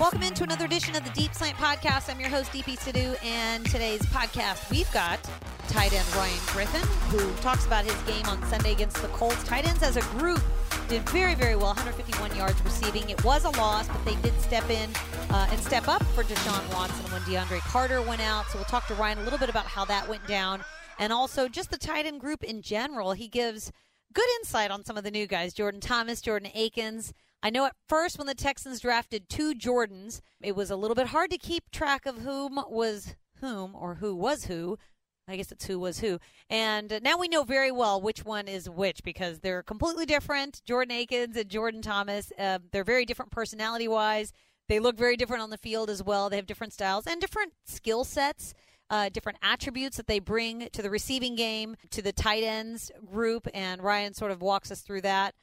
Welcome into another edition of the Deep Slant Podcast. I'm your host, DP Sidhu, and today's podcast, we've got tight end Ryan Griffin, who talks about his game on Sunday against the Colts. Tight ends as a group did very, very well, 151 yards receiving. It was a loss, but they did step in uh, and step up for Deshaun Watson when DeAndre Carter went out. So we'll talk to Ryan a little bit about how that went down, and also just the tight end group in general. He gives good insight on some of the new guys Jordan Thomas, Jordan Akins. I know at first when the Texans drafted two Jordans, it was a little bit hard to keep track of whom was whom or who was who. I guess it's who was who. And now we know very well which one is which because they're completely different. Jordan Akins and Jordan Thomas, uh, they're very different personality wise. They look very different on the field as well. They have different styles and different skill sets. Uh, different attributes that they bring to the receiving game, to the tight ends group, and Ryan sort of walks us through that.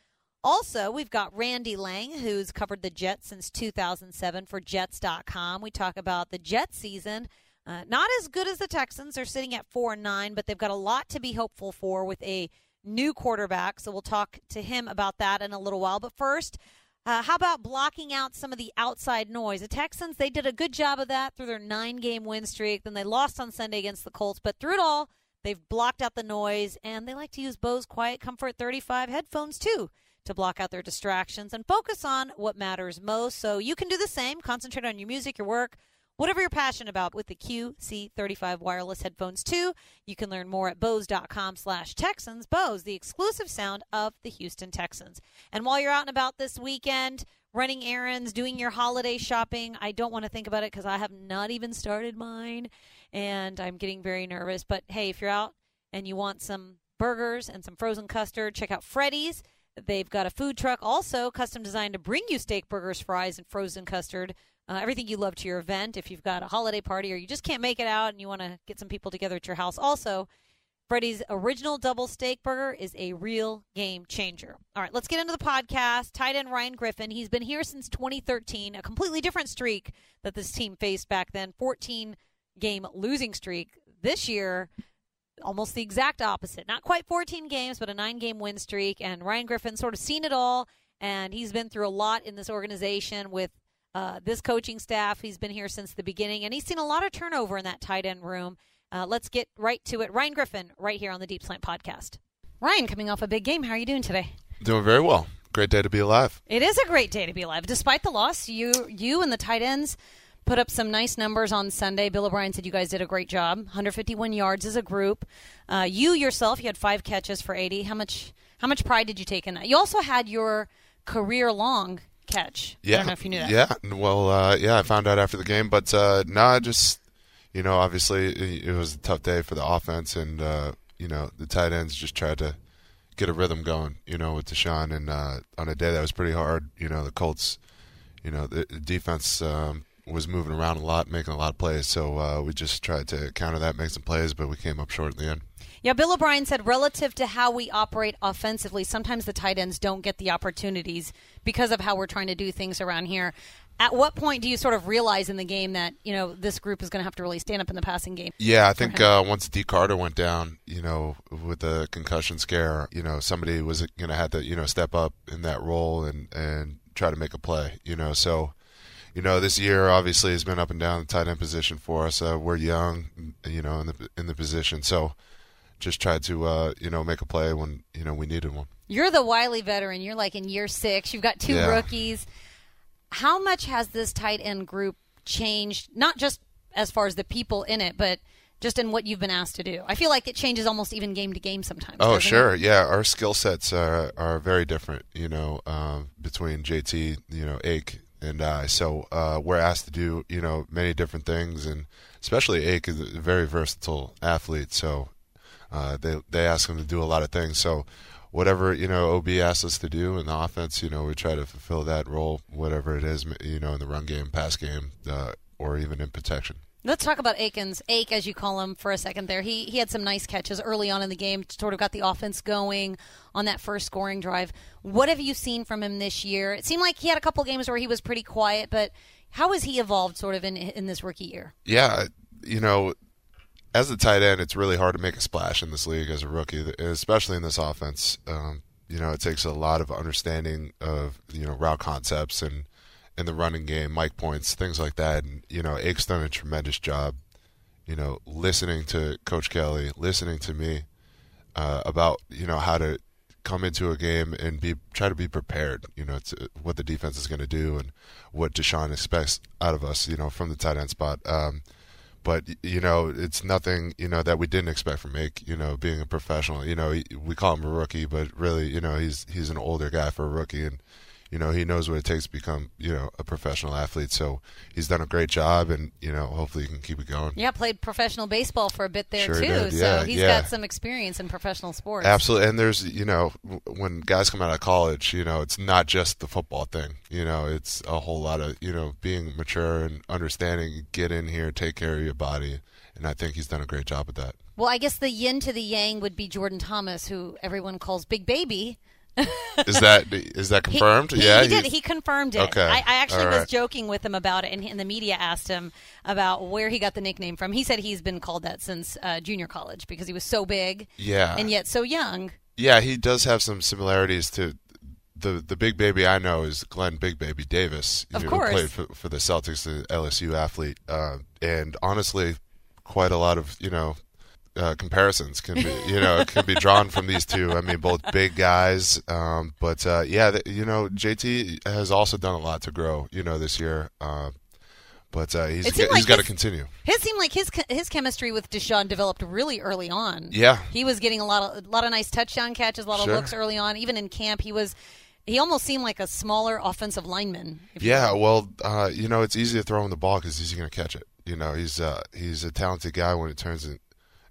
Also, we've got Randy Lang, who's covered the Jets since 2007 for Jets.com. We talk about the Jets season. Uh, not as good as the Texans. They're sitting at 4 and 9, but they've got a lot to be hopeful for with a new quarterback. So we'll talk to him about that in a little while. But first, uh, how about blocking out some of the outside noise? The Texans, they did a good job of that through their nine game win streak. Then they lost on Sunday against the Colts. But through it all, they've blocked out the noise, and they like to use Bose Quiet Comfort 35 headphones too to block out their distractions and focus on what matters most. So you can do the same. Concentrate on your music, your work, whatever you're passionate about with the QC35 wireless headphones too. You can learn more at Bose.com slash Texans. Bose, the exclusive sound of the Houston Texans. And while you're out and about this weekend, running errands, doing your holiday shopping, I don't want to think about it because I have not even started mine and I'm getting very nervous. But hey, if you're out and you want some burgers and some frozen custard, check out Freddy's. They've got a food truck also custom designed to bring you steak burgers, fries, and frozen custard. Uh, everything you love to your event. If you've got a holiday party or you just can't make it out and you want to get some people together at your house, also, Freddy's original double steak burger is a real game changer. All right, let's get into the podcast. Tight end Ryan Griffin. He's been here since 2013, a completely different streak that this team faced back then 14 game losing streak. This year, almost the exact opposite. Not quite 14 games, but a nine game win streak. And Ryan Griffin sort of seen it all, and he's been through a lot in this organization with uh, this coaching staff. He's been here since the beginning, and he's seen a lot of turnover in that tight end room. Uh, let's get right to it. Ryan Griffin, right here on the Deep Slant Podcast. Ryan, coming off a big game, how are you doing today? Doing very well. Great day to be alive. It is a great day to be alive. Despite the loss, you you and the tight ends put up some nice numbers on Sunday. Bill O'Brien said you guys did a great job. 151 yards as a group. Uh, you yourself, you had five catches for 80. How much how much pride did you take in that? You also had your career long catch. Yeah, I don't know if you knew that. Yeah, well, uh, yeah, I found out after the game, but uh, nah, just you know, obviously it was a tough day for the offense, and uh, you know the tight ends just tried to get a rhythm going, you know, with Deshaun, and uh, on a day that was pretty hard, you know, the Colts, you know, the, the defense um, was moving around a lot, making a lot of plays. So uh, we just tried to counter that, make some plays, but we came up short in the end. Yeah, Bill O'Brien said relative to how we operate offensively, sometimes the tight ends don't get the opportunities because of how we're trying to do things around here. At what point do you sort of realize in the game that you know this group is going to have to really stand up in the passing game? Yeah, I think uh, once D Carter went down, you know, with the concussion scare, you know, somebody was going to have to you know step up in that role and and try to make a play. You know, so you know, this year obviously has been up and down the tight end position for us. Uh, we're young, you know, in the in the position, so just tried to uh, you know make a play when you know we needed one. You're the wily veteran. You're like in year six. You've got two Yeah. rookies. How much has this tight end group changed? Not just as far as the people in it, but just in what you've been asked to do. I feel like it changes almost even game to game sometimes. Oh, doesn't it? sure, yeah. Our skill sets are are very different, you know, um, between JT, you know, Ake and I. So uh, we're asked to do, you know, many different things, and especially Ake is a very versatile athlete. So uh, they they ask him to do a lot of things. So whatever you know, OB asks us to do in the offense, you know, we try to fulfill that role, whatever it is, you know, in the run game, pass game, uh, or even in protection. Let's talk about Akins, Ake as you call him, for a second there. He he had some nice catches early on in the game, sort of got the offense going on that first scoring drive. What have you seen from him this year? It seemed like he had a couple games where he was pretty quiet, but how has he evolved sort of in in this rookie year? Yeah, you know, as a tight end, it's really hard to make a splash in this league as a rookie, especially in this offense. Um, you know, it takes a lot of understanding of you know route concepts and in the running game, Mike points, things like that. And you know, Ake's done a tremendous job. You know, listening to Coach Kelly, listening to me uh, about you know how to come into a game and be try to be prepared. You know, to, what the defense is going to do and what Deshaun expects out of us. You know, from the tight end spot. Um, but you know, it's nothing you know that we didn't expect from Ake. You know, being a professional. You know, we call him a rookie, but really, you know, he's he's an older guy for a rookie, and you know he knows what it takes to become you know a professional athlete. So he's done a great job and you know hopefully he can keep it going. Yeah played professional baseball for a bit there sure too. did. Yeah, so he's yeah. got some experience in professional sports. Absolutely. And there's you know when guys come out of college you know it's not just the football thing. You know it's a whole lot of you know being mature and understanding get in here take care of your body. And i think he's done a great job with that. Well i guess the yin to the yang would be jordan thomas who everyone calls big baby is that is that confirmed? He, he, yeah, he did. He confirmed it. Okay. I, I actually All was joking with him about it, and, he, and the media asked him about where he got the nickname from. He said he's been called that since uh, junior college because he was so big Yeah, and yet so young. yeah, he does have some similarities to the the big baby I know is Glenn Big Baby Davis. Of know, course. who played for, for the Celtics, the LSU athlete, uh, and honestly, quite a lot of you know. Uh, comparisons can be, you know, can be drawn from these two. I mean, both big guys, um, but uh, yeah, th- you know, JT has also done a lot to grow, you know, this year. Uh, but uh, he's It he's like got to continue. His seemed like his his chemistry with Deshaun developed really early on. Yeah, He was getting a lot of a lot of nice touchdown catches, a lot Sure. of looks early on. Even in camp, he was he almost seemed like a smaller offensive lineman. if you Yeah, well, uh, you know, it's easy to throw him the ball because he's going to catch it. You know, he's uh, he's a talented guy when it turns in,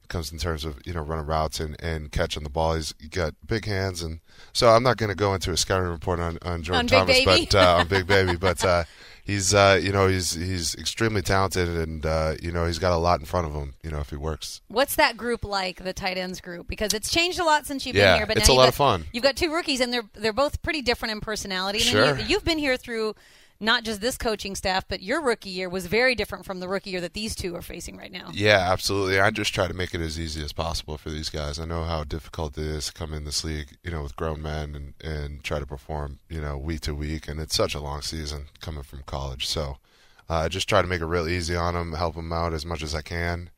comes in terms of you know running routes and, and catching the ball. He's got big hands, and so I'm not going to go into a scouting report on on Jordan On Thomas, but uh, on Big Baby, but uh, he's uh, you know he's he's extremely talented, and uh, you know he's got a lot in front of him. You know, if he works. What's that group like, the tight ends group? Because it's changed a lot since you've Yeah, been here. But it's a you've lot got- of fun. You've got two rookies, and they're they're both pretty different in personality. Mean, Sure. you, you've been here through not just this coaching staff, but your rookie year was very different from the rookie year that these two are facing right now. Yeah, absolutely. I just try to make it as easy as possible for these guys. I know how difficult it is to come in this league, you know, with grown men and, and try to perform, you know, week to week. And it's such a long season coming from college. So uh, I just try to make it real easy on them, help them out as much as I can.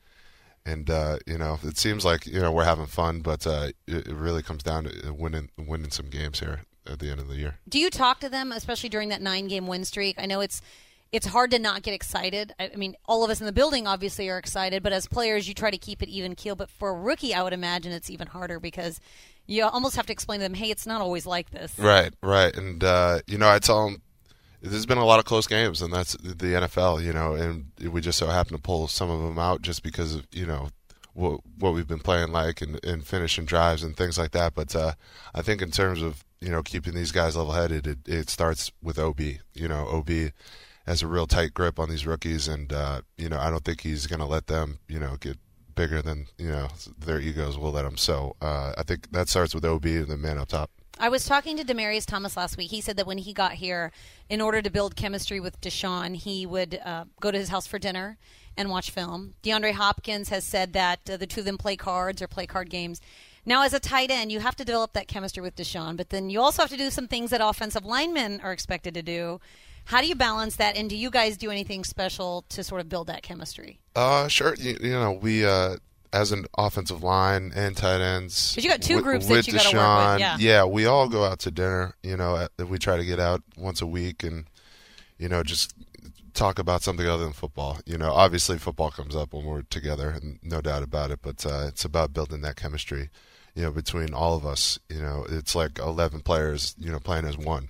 And uh, you know, it seems like you know we're having fun, but uh, it, it really comes down to winning winning some games here at the end of the year. Do you talk to them, especially during that nine game win streak? I know it's it's hard to not get excited. I I mean, all of us in the building obviously are excited, but as players, you try to keep it even keel. But for a rookie, I would imagine it's even harder because you almost have to explain to them, "Hey, it's not always like this." Right, right, and uh, you know, I tell them there's been a lot of close games, and that's the NFL, you know, and we just so happen to pull some of them out just because of you know what what we've been playing like and, and finishing drives and things like that. But uh, I think in terms of you know keeping these guys level headed, it, it starts with OB. You know, OB has a real tight grip on these rookies, and uh, you know, I don't think he's going to let them you know get bigger than you know their egos will let them. So uh, I think that starts with OB and the man up top. I was talking to Demaryius Thomas last week. He said that when he got here, in order to build chemistry with Deshaun, he would uh, go to his house for dinner and watch film. DeAndre Hopkins has said that uh, the two of them play cards or play card games. Now, as a tight end, you have to develop that chemistry with Deshaun, but then you also have to do some things that offensive linemen are expected to do. How do you balance that, and do you guys do anything special to sort of build that chemistry? Uh, sure. You, you know, we uh, as an offensive line and tight ends. 'Cause you got two with- groups that you work with, yeah. we all go out to dinner. You know, we try to get out once a week and you know just talk about something other than football. You know, obviously football comes up when we're together, and no doubt about it. But uh, it's about building that chemistry. You know, between all of us. You know, it's like eleven players. You know, playing as one.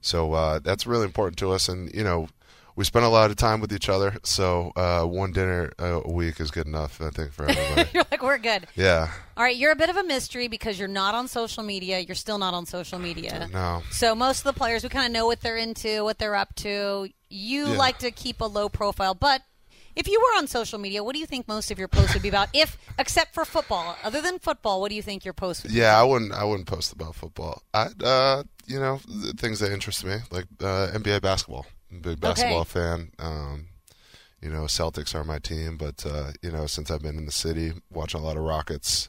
So uh, that's really important to us, and you know, we spend a lot of time with each other. So uh, one dinner a week is good enough, I think, for everybody. You're like, we're good. yeah. All right, you're a bit of a mystery because you're not on social media. You're still not on social media. No. So most of the players, we kind of know what they're into, what they're up to. You Yeah. like to keep a low profile, but if you were on social media, what do you think most of your posts would be about? If, except for football, other than football, what do you think your posts would be? About? Yeah, I wouldn't. I wouldn't post about football. I, uh, you know, things that interest me, like uh, NBA basketball. I'm a big basketball fan. Um, you know, Celtics are my team, but uh, you know, since I've been in the city, watching a lot of Rockets,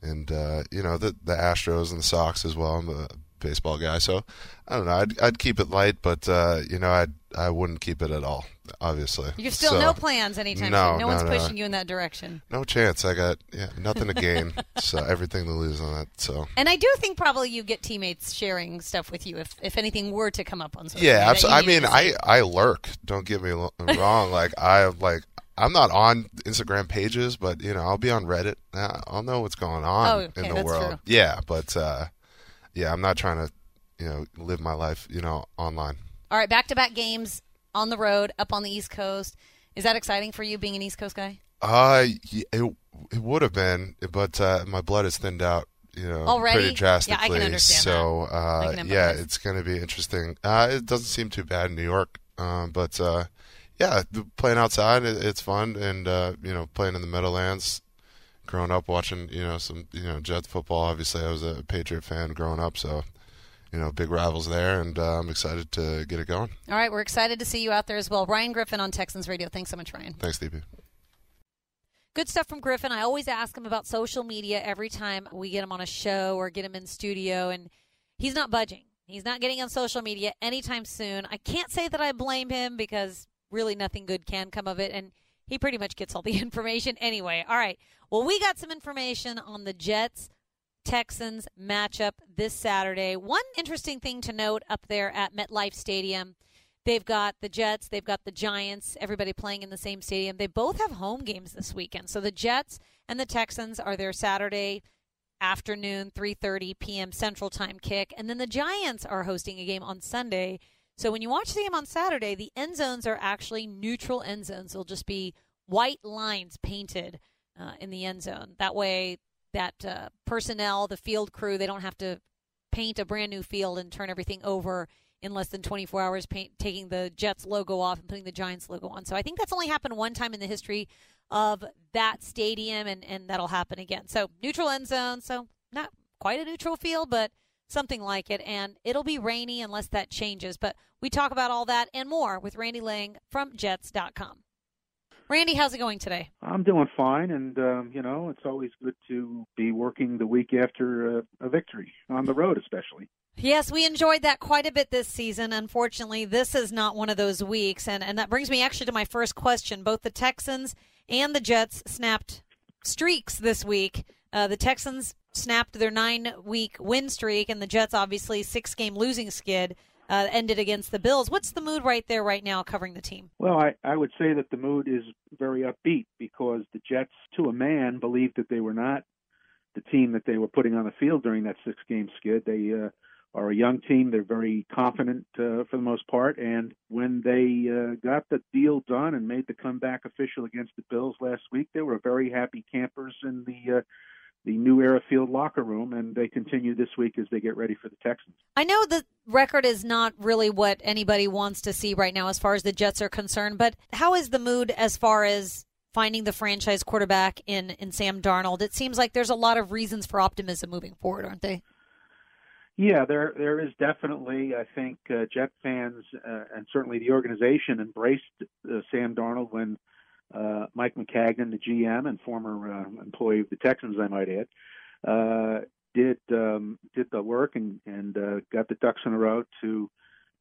and uh, you know, the the Astros and the Sox as well. I'm a baseball guy, so I don't know. I'd I'd keep it light, but uh, you know, I'd I wouldn't keep it at all. Obviously, You're still So, no plans anytime no, soon. No, no, one's no. pushing you in that direction. No chance. I got yeah, nothing to gain, so everything to lose on that. So And I do think probably you get teammates sharing stuff with you if, if anything were to come up on social yeah, absolutely. I mean. I I lurk. Don't get me wrong. like I like. I'm not on Instagram pages, but you know I'll be on Reddit. I'll know what's going on Oh, okay, in the that's world. true. Yeah, but uh, yeah, I'm not trying to, you know, live my life, you know, online. All right, back to back games on the road, up on the East Coast. Is that exciting for you being an East Coast guy? Uh, it it would have been, but uh, my blood has thinned out, you know, Already? pretty drastically. Yeah, I can understand so, uh, can yeah, it's going to be interesting. Uh, it doesn't seem too bad in New York, um, but uh, yeah, playing outside, it, it's fun, and uh, you know, playing in the Meadowlands. Growing up watching, you know, some you know Jets football. Obviously, I was a Patriot fan growing up, so you know, big rivals there, and uh, I'm excited to get it going. All right, we're excited to see you out there as well. Ryan Griffin on Texans Radio. Thanks so much, Ryan. Thanks, DP. Good stuff from Griffin. I always ask him about social media every time we get him on a show or get him in studio, and he's not budging. He's not getting on social media anytime soon. I can't say that I blame him because really nothing good can come of it, and he pretty much gets all the information anyway. All right. Well, we got some information on the Jets Texans matchup this Saturday. One interesting thing to note up there at MetLife Stadium. They've got the Jets, they've got the Giants, everybody playing in the same stadium. They both have home games this weekend. So the Jets and the Texans are their Saturday afternoon 3:30 p.m. Central Time kick, and then the Giants are hosting a game on Sunday. So when you watch the game on Saturday, the end zones are actually neutral end zones. They'll just be white lines painted uh, in the end zone. That way, that uh, personnel, the field crew, they don't have to paint a brand new field and turn everything over in less than 24 hours, paint, taking the Jets logo off and putting the Giants logo on. So I think that's only happened one time in the history of that stadium, and, and that'll happen again. So neutral end zone, so not quite a neutral field, but something like it. And it'll be rainy unless that changes. But we talk about all that and more with Randy Lang from Jets.com. Randy, how's it going today? I'm doing fine, and um, you know it's always good to be working the week after a, a victory on the road, especially. Yes, we enjoyed that quite a bit this season. Unfortunately, this is not one of those weeks. And, and that brings me actually to my first question. Both the Texans and the Jets snapped streaks this week. Uh, the Texans snapped their nine week win streak, and the Jets, obviously, six game losing skid, uh, ended against the Bills. What's the mood right there, right now, covering the team? Well, I, I would say that the mood is very upbeat because the Jets, to a man, believed that they were not the team that they were putting on the field during that six-game skid. They uh, are a young team. They're very confident uh, for the most part. And when they uh, got the deal done and made the comeback official against the Bills last week, they were very happy campers in the uh, the new era field locker room, and they continue this week as they get ready for the Texans. I know the record is not really what anybody wants to see right now as far as the Jets are concerned, but how is the mood as far as finding the franchise quarterback in, in Sam Darnold? It seems like there's a lot of reasons for optimism moving forward, aren't they? Yeah, there there is definitely. I think uh, Jet fans uh, and certainly the organization embraced uh, Sam Darnold when uh, Mike Maccagnan, the GM and former uh, employee of the Texans, I might add, uh, did um, did the work and and uh, got the ducks in a row to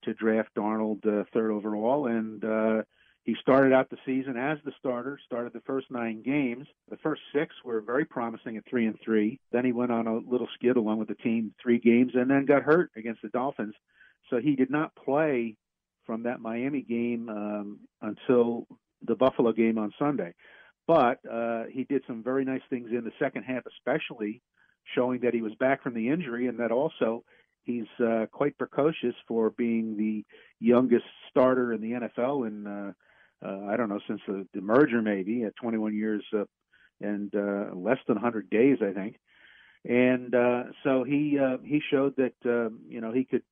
to draft Darnold uh, third overall, and uh, he started out the season as the starter. Started the first nine games. The first six were very promising at three and three. Then he went on a little skid along with the team, three games, and then got hurt against the Dolphins. So he did not play from that Miami game um, until the Buffalo game on Sunday. But uh, he did some very nice things in the second half, especially showing that he was back from the injury and that also he's uh, quite precocious for being the youngest starter in the NFL in uh, uh, I don't know since the, the merger maybe at 21 years uh, and uh, less than 100 days I think. And uh, so he uh, he showed that um, you know he could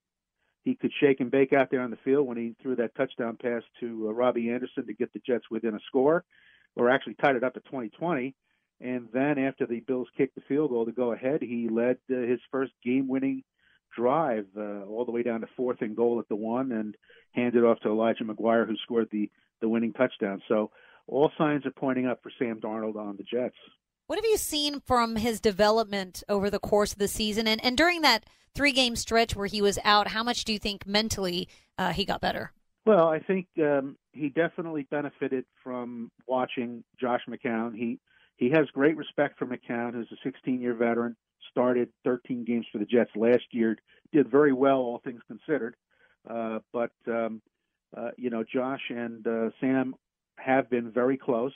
he could shake and bake out there on the field when he threw that touchdown pass to uh, Robbie Anderson to get the Jets within a score, or actually tied it up at 2020. And then after the Bills kicked the field goal to go ahead, he led uh, his first game-winning drive uh, all the way down to fourth and goal at the one, and handed off to Elijah McGuire, who scored the the winning touchdown. So all signs are pointing up for Sam Darnold on the Jets. What have you seen from his development over the course of the season? And, and during that three game stretch where he was out, how much do you think mentally uh, he got better? Well, I think um, he definitely benefited from watching Josh McCown. He he has great respect for McCown, who's a 16-year veteran. Started 13 games for the Jets last year. Did very well, all things considered. Uh, but um, uh, you know, Josh and uh, Sam have been very close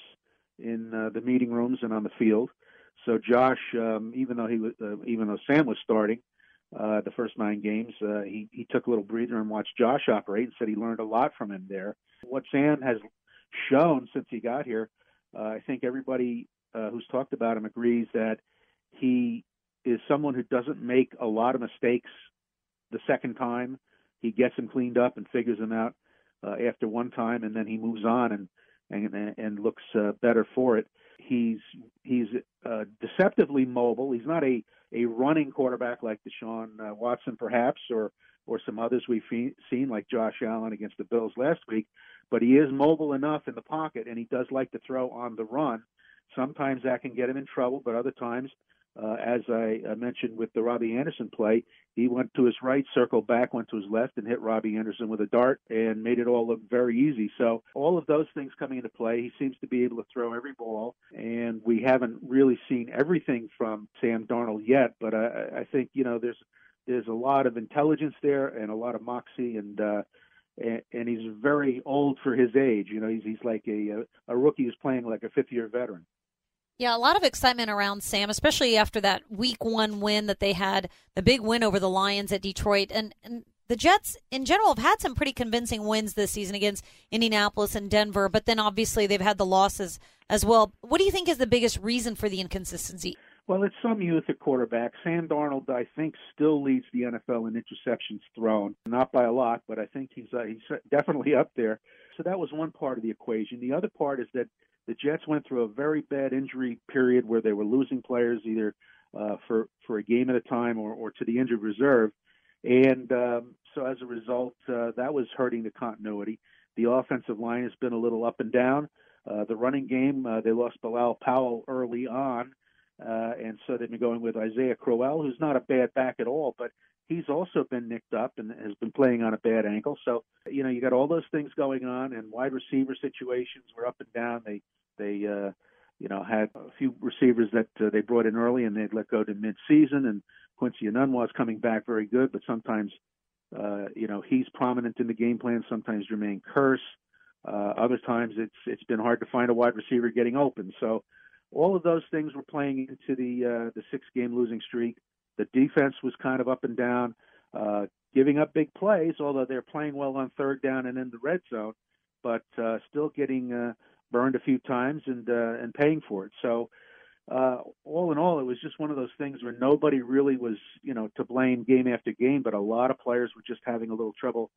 in uh, the meeting rooms and on the field. So Josh, um, even though he was, uh, even though Sam was starting uh, the first nine games, uh, he he took a little breather and watched Josh operate and said he learned a lot from him there. What Sam has shown since he got here, uh, I think everybody uh, who's talked about him agrees that he is someone who doesn't make a lot of mistakes the second time. He gets them cleaned up and figures them out uh, after one time, and then he moves on and and and looks uh, better for it. He's he's uh, deceptively mobile. He's not a a running quarterback like Deshaun uh, Watson, perhaps, or or some others we've fe- seen like Josh Allen against the Bills last week. But he is mobile enough in the pocket, and he does like to throw on the run. Sometimes that can get him in trouble, but other times uh, as I uh, mentioned with the Robbie Anderson play, he went to his right, circled back, went to his left, and hit Robbie Anderson with a dart and made it all look very easy. So, all of those things coming into play, he seems to be able to throw every ball, and we haven't really seen everything from Sam Darnold yet. But I, I think you know there's there's a lot of intelligence there and a lot of moxie, and uh, and, and he's very old for his age. You know, he's he's like a a rookie who's playing like a fifth year veteran. Yeah, a lot of excitement around Sam, especially after that week one win that they had, the big win over the Lions at Detroit. And, and the Jets, in general, have had some pretty convincing wins this season against Indianapolis and Denver, but then obviously they've had the losses as well. What do you think is the biggest reason for the inconsistency? Well, it's some youth at quarterback. Sam Darnold, I think, still leads the NFL in interceptions thrown. Not by a lot, but I think he's uh, he's definitely up there. So that was one part of the equation. The other part is that the Jets went through a very bad injury period where they were losing players either uh, for for a game at a time or, or to the injured reserve, and um, so as a result, uh, that was hurting the continuity. The offensive line has been a little up and down. Uh, the running game, uh, they lost Bilal Powell early on, uh, and so they've been going with Isaiah Crowell, who's not a bad back at all, but he's also been nicked up and has been playing on a bad ankle. So, you know, you got all those things going on, and wide receiver situations were up and down. They they uh, you know had a few receivers that uh, they brought in early and they'd let go to mid-season, and Quincy Enunwa is coming back very good, but sometimes uh, you know he's prominent in the game plan. Sometimes Jermaine Kearse. Uh, other times it's it's been hard to find a wide receiver getting open. So all of those things were playing into the uh, the six game losing streak. The defense was kind of up and down, uh, giving up big plays, although they're playing well on third down and in the red zone, but uh, still getting uh, burned a few times and uh, and paying for it. So uh, all in all, it was just one of those things where nobody really was, you know, to blame game after game, but a lot of players were just having a little trouble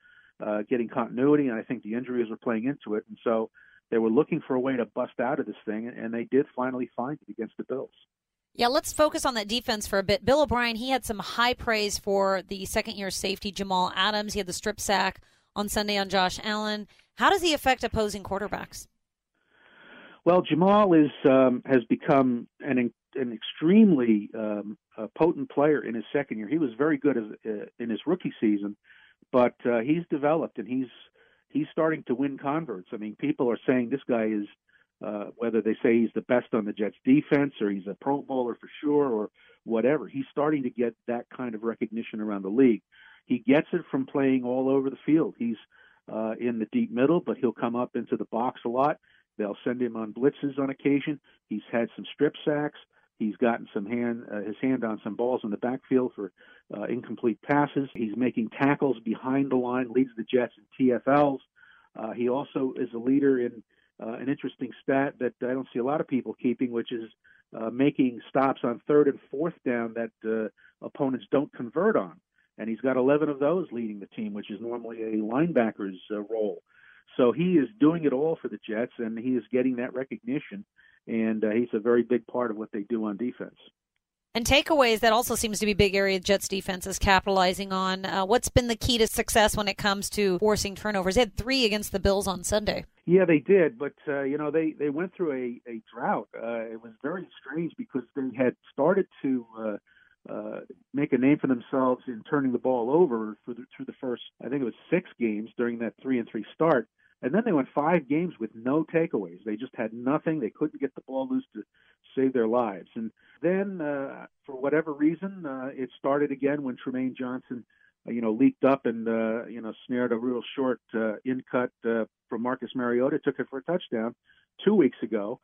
uh, getting continuity, and I think the injuries were playing into it, and so they were looking for a way to bust out of this thing, and they did finally find it against the Bills. Yeah, let's focus on that defense for a bit. Bill O'Brien, he had some high praise for the second year safety Jamal Adams. He had the strip sack on Sunday on Josh Allen. How does he affect opposing quarterbacks? Well, Jamal is um, has become an an extremely um, potent player in his second year. He was very good as, uh, in his rookie season, but uh, he's developed and he's he's starting to win converts. I mean, people are saying this guy is uh, whether they say he's the best on the Jets defense or he's a Pro Bowler for sure or whatever. He's starting to get that kind of recognition around the league. He gets it from playing all over the field. He's uh, in the deep middle, but he'll come up into the box a lot. They'll send him on blitzes on occasion. He's had some strip sacks. He's gotten some hand uh, his hand on some balls in the backfield for uh, incomplete passes. He's making tackles behind the line, leads the Jets in TFLs. Uh, he also is a leader in uh, an interesting stat that I don't see a lot of people keeping, which is uh, making stops on third and fourth down that uh, opponents don't convert on. And he's got 11 of those leading the team, which is normally a linebacker's uh, role. So he is doing it all for the Jets, and he is getting that recognition. And uh, he's a very big part of what they do on defense. And takeaways, that also seems to be a big area Jets defense is capitalizing on. Uh, what's been the key to success when it comes to forcing turnovers? They had three against the Bills on Sunday. Yeah, they did, but uh, you know they they went through a a drought. Uh, it was very strange because they had started to uh, uh, make a name for themselves in turning the ball over for the, through the first, I think it was six games during that three and three start. And then they went five games with no takeaways. They just had nothing. They couldn't get the ball loose to save their lives. And then, uh, for whatever reason, uh, it started again when Trumaine Johnson, you know, leaked up and uh, you know snared a real short uh, in cut uh, from Marcus Mariota, took it for a touchdown two weeks ago.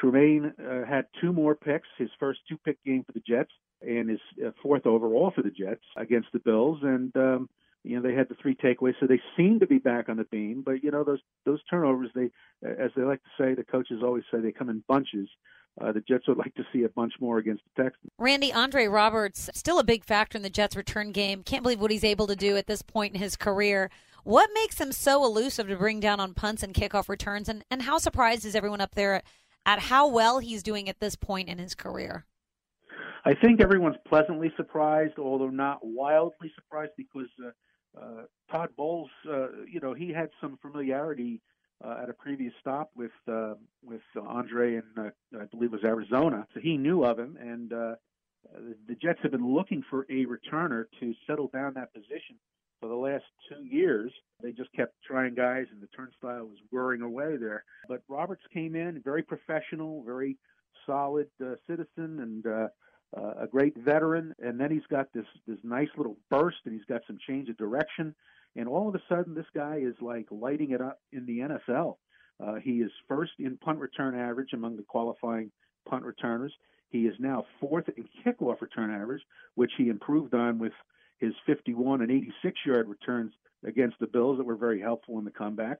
Trumaine uh, had two more picks, his first two pick game for the Jets, and his uh, fourth overall for the Jets against the Bills. And um, you know they had the three takeaways, so they seem to be back on the beam. But you know those those turnovers, they as they like to say, the coaches always say they come in bunches. Uh, the Jets would like to see a bunch more against the Texans. Randy Andre Roberts still a big factor in the Jets' return game. Can't believe what he's able to do at this point in his career. What makes him so elusive to bring down on punts and kickoff returns, and, and how surprised is everyone up there at how well he's doing at this point in his career? I think everyone's pleasantly surprised, although not wildly surprised, because uh, uh, Todd Bowles, uh, you know, he had some familiarity uh, at a previous stop with uh, with Andre in uh, I believe was Arizona, so he knew of him, and uh, the Jets have been looking for a returner to settle down that position for the last two years. They just kept trying guys, and the turnstile was whirring away there. But Roberts came in very professional, very solid uh, citizen, and uh, uh, a great veteran, and then he's got this this nice little burst, and he's got some change of direction, and all of a sudden this guy is like lighting it up in the NFL. Uh, he is first in punt return average among the qualifying punt returners. He is now fourth in kickoff return average, which he improved on with his 51 and 86 yard returns against the Bills that were very helpful in the comeback.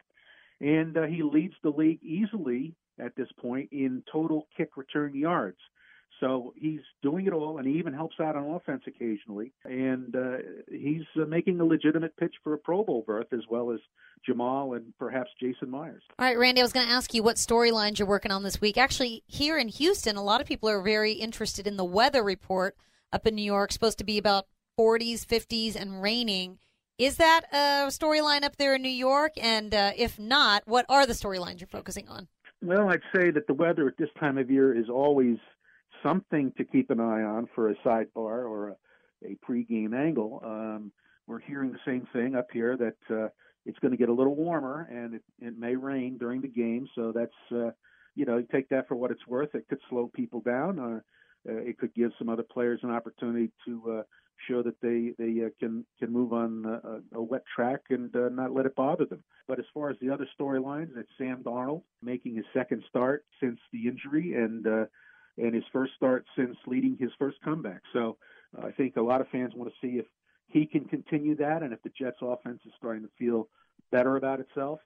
And uh, he leads the league easily at this point in total kick return yards. So he's doing it all, and he even helps out on offense occasionally. And uh, he's uh, making a legitimate pitch for a Pro Bowl berth, as well as Jamal and perhaps Jason Myers. All right, Randy, I was going to ask you what storylines you're working on this week. Actually, here in Houston, a lot of people are very interested in the weather report up in New York, supposed to be about 40s, 50s, and raining. Is that a storyline up there in New York? And uh, if not, what are the storylines you're focusing on? Well, I'd say that the weather at this time of year is always something to keep an eye on for a sidebar or a, a pregame angle. Um, we're hearing the same thing up here that uh, it's going to get a little warmer and it, it may rain during the game. So that's uh, you know you take that for what it's worth. It could slow people down. Uh, uh, it could give some other players an opportunity to uh, show that they they uh, can can move on a, a wet track and uh, not let it bother them. But as far as the other storylines, it's Sam Darnold making his second start since the injury and uh, and his first start since leading his first comeback. So uh, I think a lot of fans want to see if he can continue that, and if the Jets' offense is starting to feel better about itself.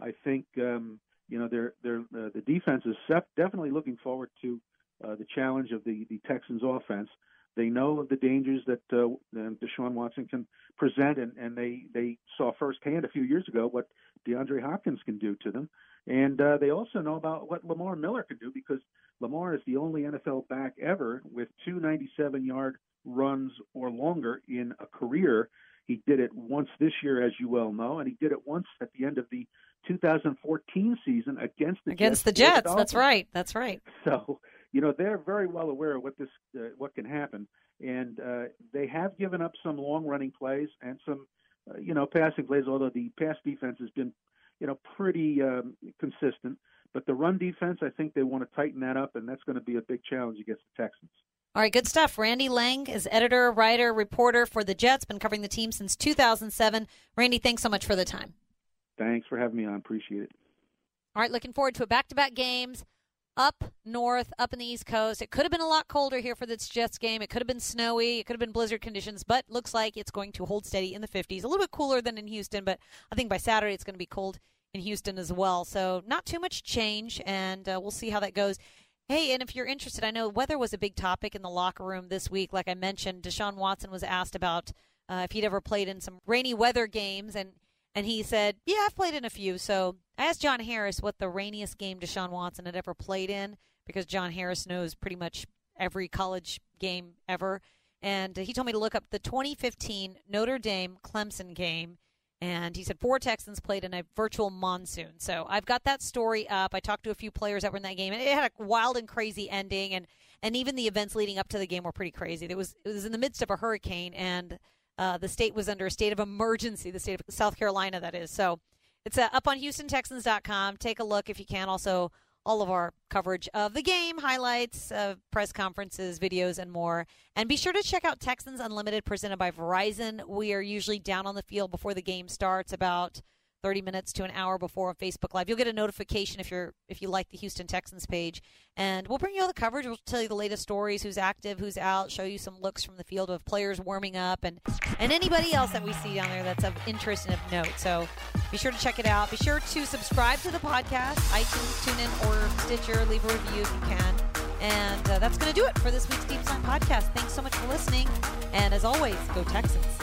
I think um, you know they're, they're, uh, the defense is definitely looking forward to uh, the challenge of the the Texans' offense. They know of the dangers that uh, Deshaun Watson can present, and, and they they saw firsthand a few years ago what DeAndre Hopkins can do to them. And uh, they also know about what Lamar Miller can do because Lamar is the only NFL back ever with two 97 yard runs or longer in a career. He did it once this year, as you well know, and he did it once at the end of the 2014 season against the against Jets. the Jets. That's right. That's right. So you know they're very well aware of what this uh, what can happen, and uh, they have given up some long running plays and some uh, you know passing plays. Although the pass defense has been you know, pretty um, consistent. But the run defense, I think they want to tighten that up, and that's going to be a big challenge against the Texans. All right, good stuff. Randy Lang is editor, writer, reporter for the Jets, been covering the team since 2007. Randy, thanks so much for the time. Thanks for having me on. Appreciate it. All right, looking forward to a back to back games up north, up in the East Coast. It could have been a lot colder here for this Jets game. It could have been snowy. It could have been blizzard conditions, but looks like it's going to hold steady in the 50s. A little bit cooler than in Houston, but I think by Saturday it's going to be cold in Houston as well. So not too much change, and uh, we'll see how that goes. Hey, and if you're interested, I know weather was a big topic in the locker room this week. Like I mentioned, Deshaun Watson was asked about uh, if he'd ever played in some rainy weather games, and and he said, "Yeah, I've played in a few." So I asked John Harris what the rainiest game Deshaun Watson had ever played in, because John Harris knows pretty much every college game ever, and he told me to look up the 2015 Notre Dame Clemson game. And he said four Texans played in a virtual monsoon. So I've got that story up. I talked to a few players that were in that game, and it had a wild and crazy ending. And and even the events leading up to the game were pretty crazy. It was it was in the midst of a hurricane, and uh, the state was under a state of emergency. The state of South Carolina, that is. So it's uh, up on HoustonTexans.com. Take a look if you can. Also, all of our coverage of the game, highlights, uh, press conferences, videos, and more. And be sure to check out Texans Unlimited presented by Verizon. We are usually down on the field before the game starts, about 30 minutes to an hour before on Facebook Live. You'll get a notification if you're if you like the Houston Texans page, and we'll bring you all the coverage. We'll tell you the latest stories, who's active, who's out, show you some looks from the field of players warming up, and and anybody else that we see down there that's of interest and of note. So be sure to check it out. Be sure to subscribe to the podcast, iTunes, TuneIn, or Stitcher. Leave a review if you can. And uh, that's going to do it for this week's Deep Slant podcast. Thanks so much for listening. And as always, go Texans.